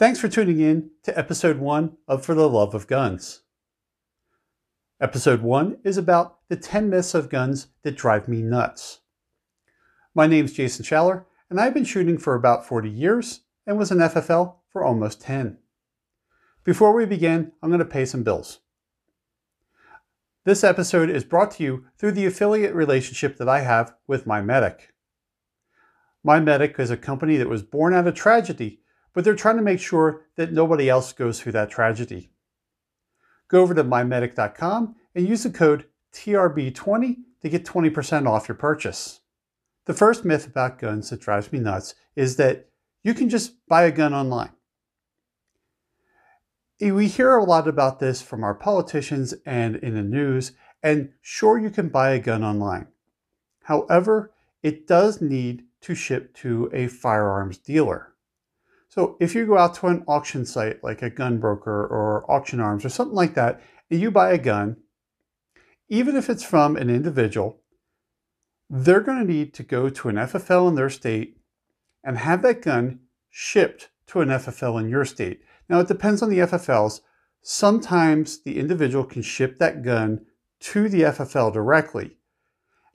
Thanks for tuning in to episode one of For the Love of Guns. Episode one is about the 10 myths of guns that drive me nuts. My name's Jason Schaller, and I've been shooting for about 40 years and was an FFL for almost 10. Before we begin, I'm going to pay some bills. This episode is brought to you through the affiliate relationship that I have with MyMedic. MyMedic is a company that was born out of tragedy but they're trying to make sure that nobody else goes through that tragedy. Go over to mymedic.com and use the code TRB20 to get 20% off your purchase. The first myth about guns that drives me nuts is that you can just buy a gun online. We hear a lot about this from our politicians and in the news, and sure, you can buy a gun online. However, it does need to ship to a firearms dealer. So if you go out to an auction site like a gun broker or auction arms or something like that, and you buy a gun, even if it's from an individual, they're going to need to go to an FFL in their state and have that gun shipped to an FFL in your state. Now it depends on the FFLs. Sometimes the individual can ship that gun to the FFL directly.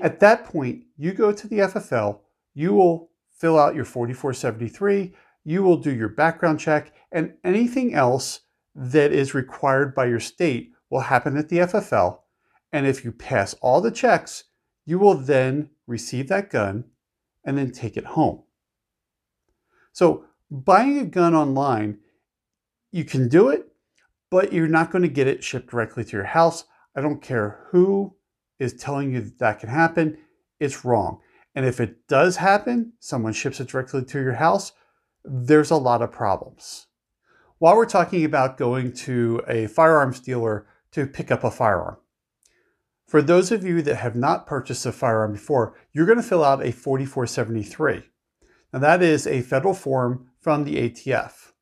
At that point, you go to the FFL, you will fill out your 4473, you will do your background check, and anything else that is required by your state will happen at the FFL. And if you pass all the checks, you will then receive that gun and then take it home. So, buying a gun online, you can do it, but you're not going to get it shipped directly to your house. I don't care who is telling you that, that can happen, it's wrong. And if it does happen, someone ships it directly to your house, there's a lot of problems. While we're talking about going to a firearms dealer to pick up a firearm, for those of you that have not purchased a firearm before, you're going to fill out a 4473. Now, that is a federal form from the ATF.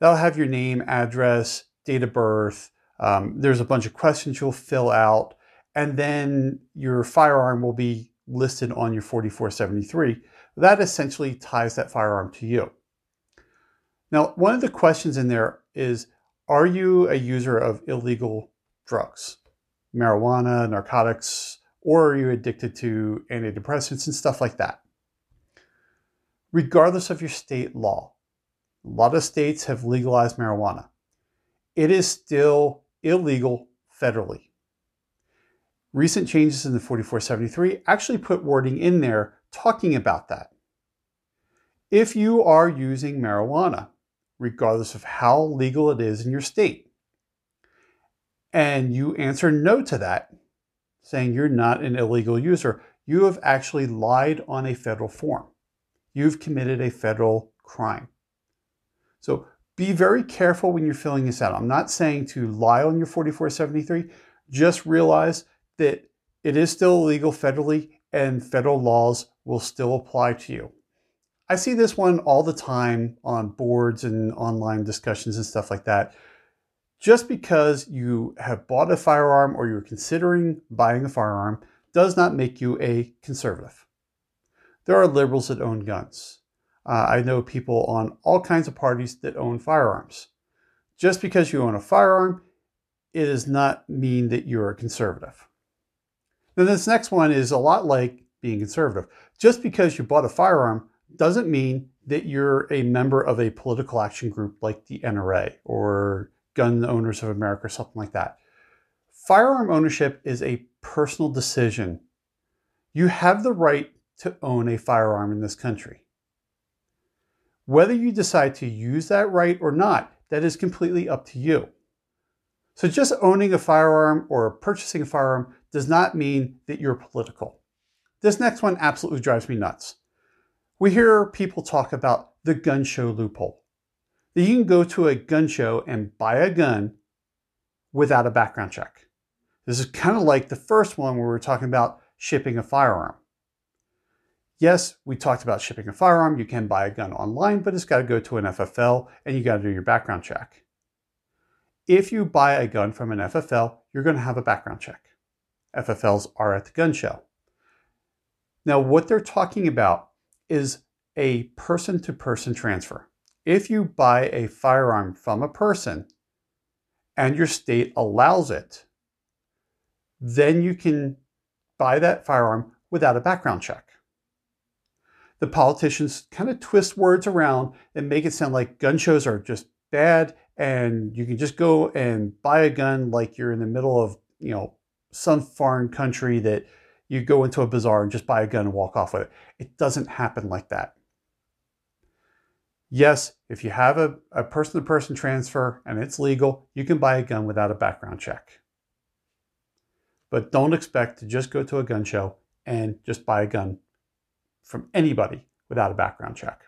That'll have your name, address, date of birth. Um, there's a bunch of questions you'll fill out, and then your firearm will be listed on your 4473. That essentially ties that firearm to you. Now, one of the questions in there is Are you a user of illegal drugs, marijuana, narcotics, or are you addicted to antidepressants and stuff like that? Regardless of your state law, a lot of states have legalized marijuana. It is still illegal federally. Recent changes in the 4473 actually put wording in there talking about that. If you are using marijuana, regardless of how legal it is in your state. And you answer no to that, saying you're not an illegal user, you have actually lied on a federal form. You've committed a federal crime. So be very careful when you're filling this out. I'm not saying to lie on your 4473, just realize that it is still illegal federally and federal laws will still apply to you. I see this one all the time on boards and online discussions and stuff like that. Just because you have bought a firearm or you're considering buying a firearm does not make you a conservative. There are liberals that own guns. Uh, I know people on all kinds of parties that own firearms. Just because you own a firearm, it does not mean that you're a conservative. Then this next one is a lot like being conservative. Just because you bought a firearm doesn't mean that you're a member of a political action group like the NRA or Gun Owners of America or something like that. Firearm ownership is a personal decision. You have the right to own a firearm in this country. Whether you decide to use that right or not, that is completely up to you. So just owning a firearm or purchasing a firearm does not mean that you're political. This next one absolutely drives me nuts. We hear people talk about the gun show loophole. That you can go to a gun show and buy a gun without a background check. This is kind of like the first one where we are talking about shipping a firearm. Yes, we talked about shipping a firearm. You can buy a gun online, but it's got to go to an FFL and you got to do your background check. If you buy a gun from an FFL, you're going to have a background check. FFLs are at the gun show. Now, what they're talking about is a person to person transfer. if you buy a firearm from a person and your state allows it, then you can buy that firearm without a background check. The politicians kind of twist words around and make it sound like gun shows are just bad and you can just go and buy a gun like you're in the middle of, you know, some foreign country that you go into a bazaar and just buy a gun and walk off with it. It doesn't happen like that. Yes, if you have a, person to person transfer and it's legal, you can buy a gun without a background check. But don't expect to just go to a gun show and just buy a gun from anybody without a background check.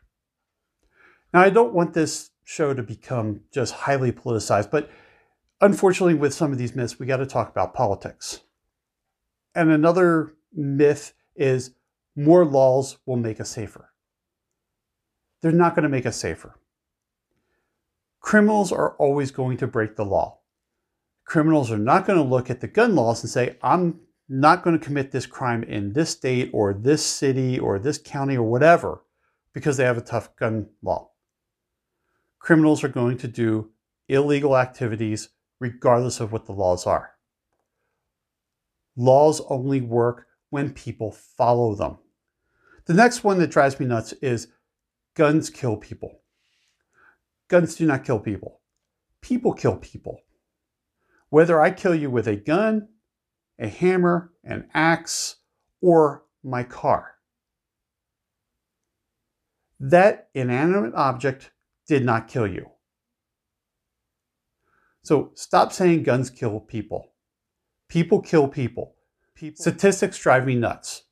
Now, I don't want this show to become just highly politicized, but unfortunately, with some of these myths, we got to talk about politics. And another myth is more laws will make us safer. They're not going to make us safer. Criminals are always going to break the law. Criminals are not going to look at the gun laws and say, I'm not going to commit this crime in this state or this city or this county or whatever because they have a tough gun law. Criminals are going to do illegal activities regardless of what the laws are. Laws only work when people follow them. The next one that drives me nuts is guns kill people. Guns do not kill people. People kill people. Whether I kill you with a gun, a hammer, an axe, or my car. That inanimate object did not kill you. So stop saying guns kill people. People kill people. people. Statistics drive me nuts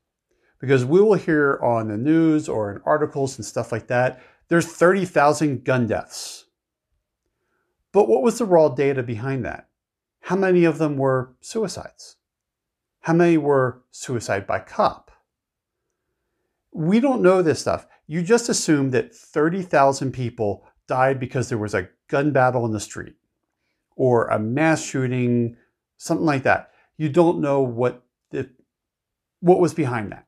because we will hear on the news or in articles and stuff like that there's 30,000 gun deaths. But what was the raw data behind that? How many of them were suicides? How many were suicide by cop? We don't know this stuff. You just assume that 30,000 people died because there was a gun battle in the street or a mass shooting, something like that. You don't know what the, what was behind that.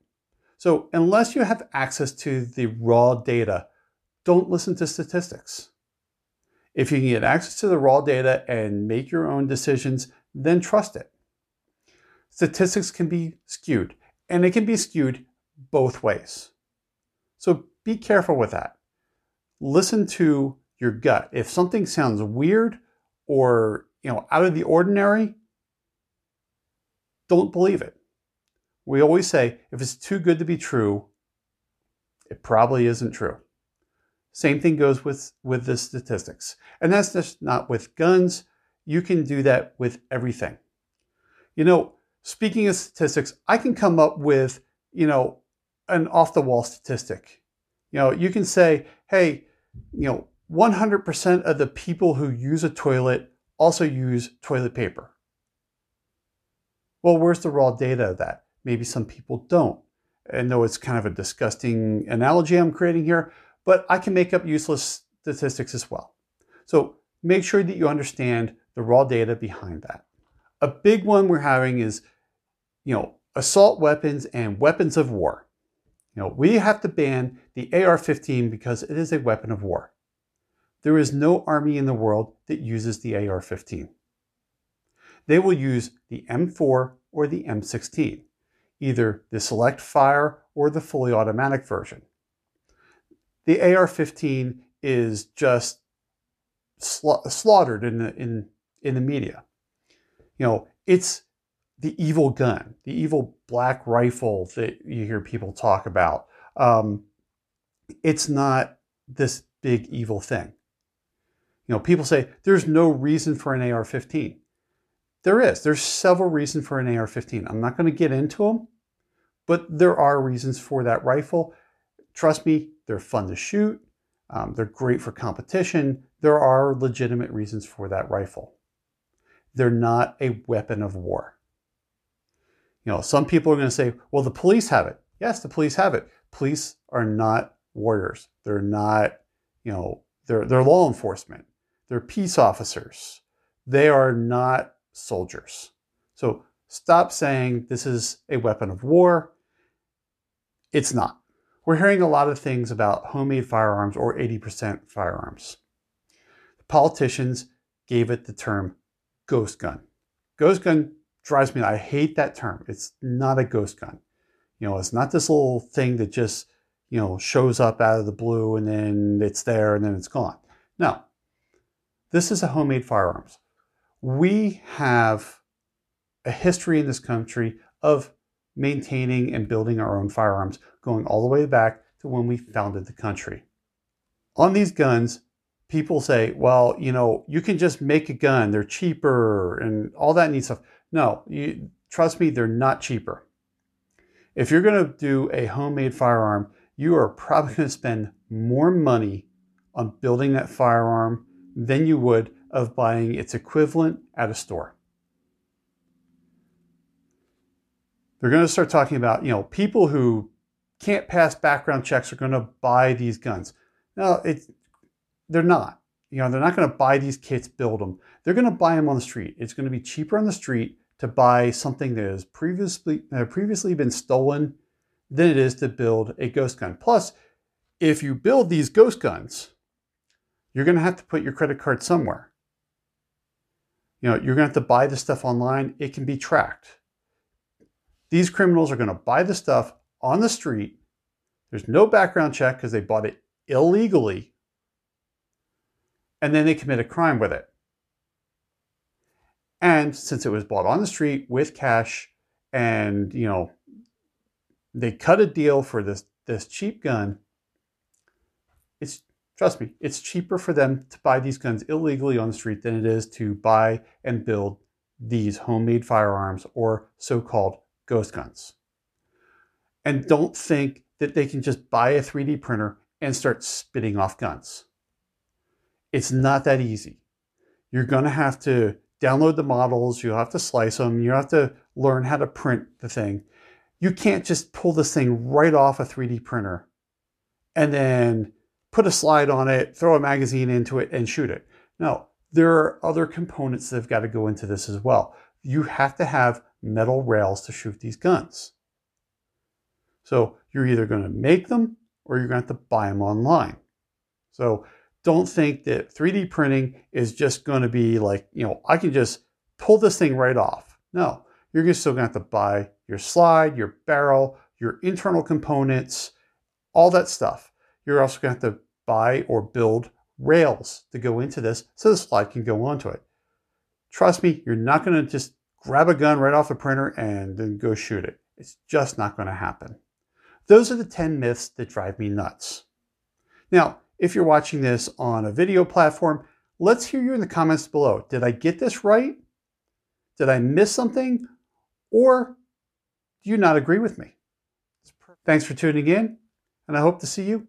So unless you have access to the raw data, don't listen to statistics. If you can get access to the raw data and make your own decisions, then trust it statistics can be skewed, and it can be skewed both ways. So be careful with that. Listen to your gut. If something sounds weird or you know out of the ordinary, don't believe it. We always say if it's too good to be true, it probably isn't true. Same thing goes with, with the statistics. And that's just not with guns. You can do that with everything. You know, speaking of statistics, I can come up with, you know, an off the wall statistic. You know, you can say, hey, you know, 100% of the people who use a toilet also use toilet paper. Well, where's the raw data of that? Maybe some people don't. I know it's kind of a disgusting analogy I'm creating here, but I can make up useless statistics as well. So make sure that you understand the raw data behind that. A big one we're having is, you know, assault weapons and weapons of war. You know, we have to ban the AR-15 because it is a weapon of war. There is no army in the world that uses the AR-15. They will use the M4 or the M16, either the select fire or the fully automatic version. The AR-15 is just sla slaughtered in the, in, in the media you know, it's the evil gun, the evil black rifle that you hear people talk about. Um, it's not this big evil thing. You know, people say there's no reason for an AR 15. There is. There's several reasons for an AR 15. I'm not going to get into them, but there are reasons for that rifle. Trust me, they're fun to shoot. Um, they're great for competition. There are legitimate reasons for that rifle. They're not a weapon of war. You know, some people are going to say, well, the police have it. Yes, the police have it. Police are not warriors. They're not, you know, they're, they're law enforcement. They're peace officers. They are not soldiers. So stop saying this is a weapon of war. It's not. we're hearing a lot of things about homemade firearms or 80% firearms. The politicians gave it the term ghost gun. Ghost gun drives me. I hate that term. It's not a ghost gun. You know, it's not this little thing that just, you know, shows up out of the blue and then it's there and then it's gone. No. This is a homemade firearms. We have a history in this country of maintaining and building our own firearms, going all the way back to when we founded the country. On these guns, people say, well, you know, you can just make a gun, they're cheaper and all that neat stuff. No, you, trust me, they're not cheaper. If you're going to do a homemade firearm, you are probably going to spend more money on building that firearm than you would of buying its equivalent at a store. They're going to start talking about, you know, people who can't pass background checks are going to buy these guns. No, it's they're not. You know, they're not going to buy these kits, build them. They're going to buy them on the street. It's going to be cheaper on the street to buy something that has previously uh, previously been stolen than it is to build a ghost gun. Plus, if you build these ghost guns, you're going to have to put your credit card somewhere. You know, you're going to have to buy the stuff online. It can be tracked. These criminals are going to buy the stuff on the street. There's no background check because they bought it illegally and then they commit a crime with it. And since it was bought on the street with cash and, you know, they cut a deal for this this cheap gun, trust me, it's cheaper for them to buy these guns illegally on the street than it is to buy and build these homemade firearms or so-called ghost guns. And don't think that they can just buy a 3D printer and start spitting off guns. It's not that easy. You're going to have to download the models, you have to slice them, you have to learn how to print the thing. You can't just pull this thing right off a 3D printer and then put a slide on it, throw a magazine into it, and shoot it. No, there are other components that have got to go into this as well. You have to have metal rails to shoot these guns. So you're either going to make them or you're going to have to buy them online. So don't think that 3D printing is just going to be like, you know, I can just pull this thing right off. No, you're still going to have to buy your slide, your barrel, your internal components, all that stuff. You're also going to have to buy or build rails to go into this so the slide can go onto it. Trust me, you're not going to just grab a gun right off the printer and then go shoot it. It's just not going to happen. Those are the 10 myths that drive me nuts. Now, if you're watching this on a video platform, let's hear you in the comments below. Did I get this right? Did I miss something? Or do you not agree with me? Thanks for tuning in, and I hope to see you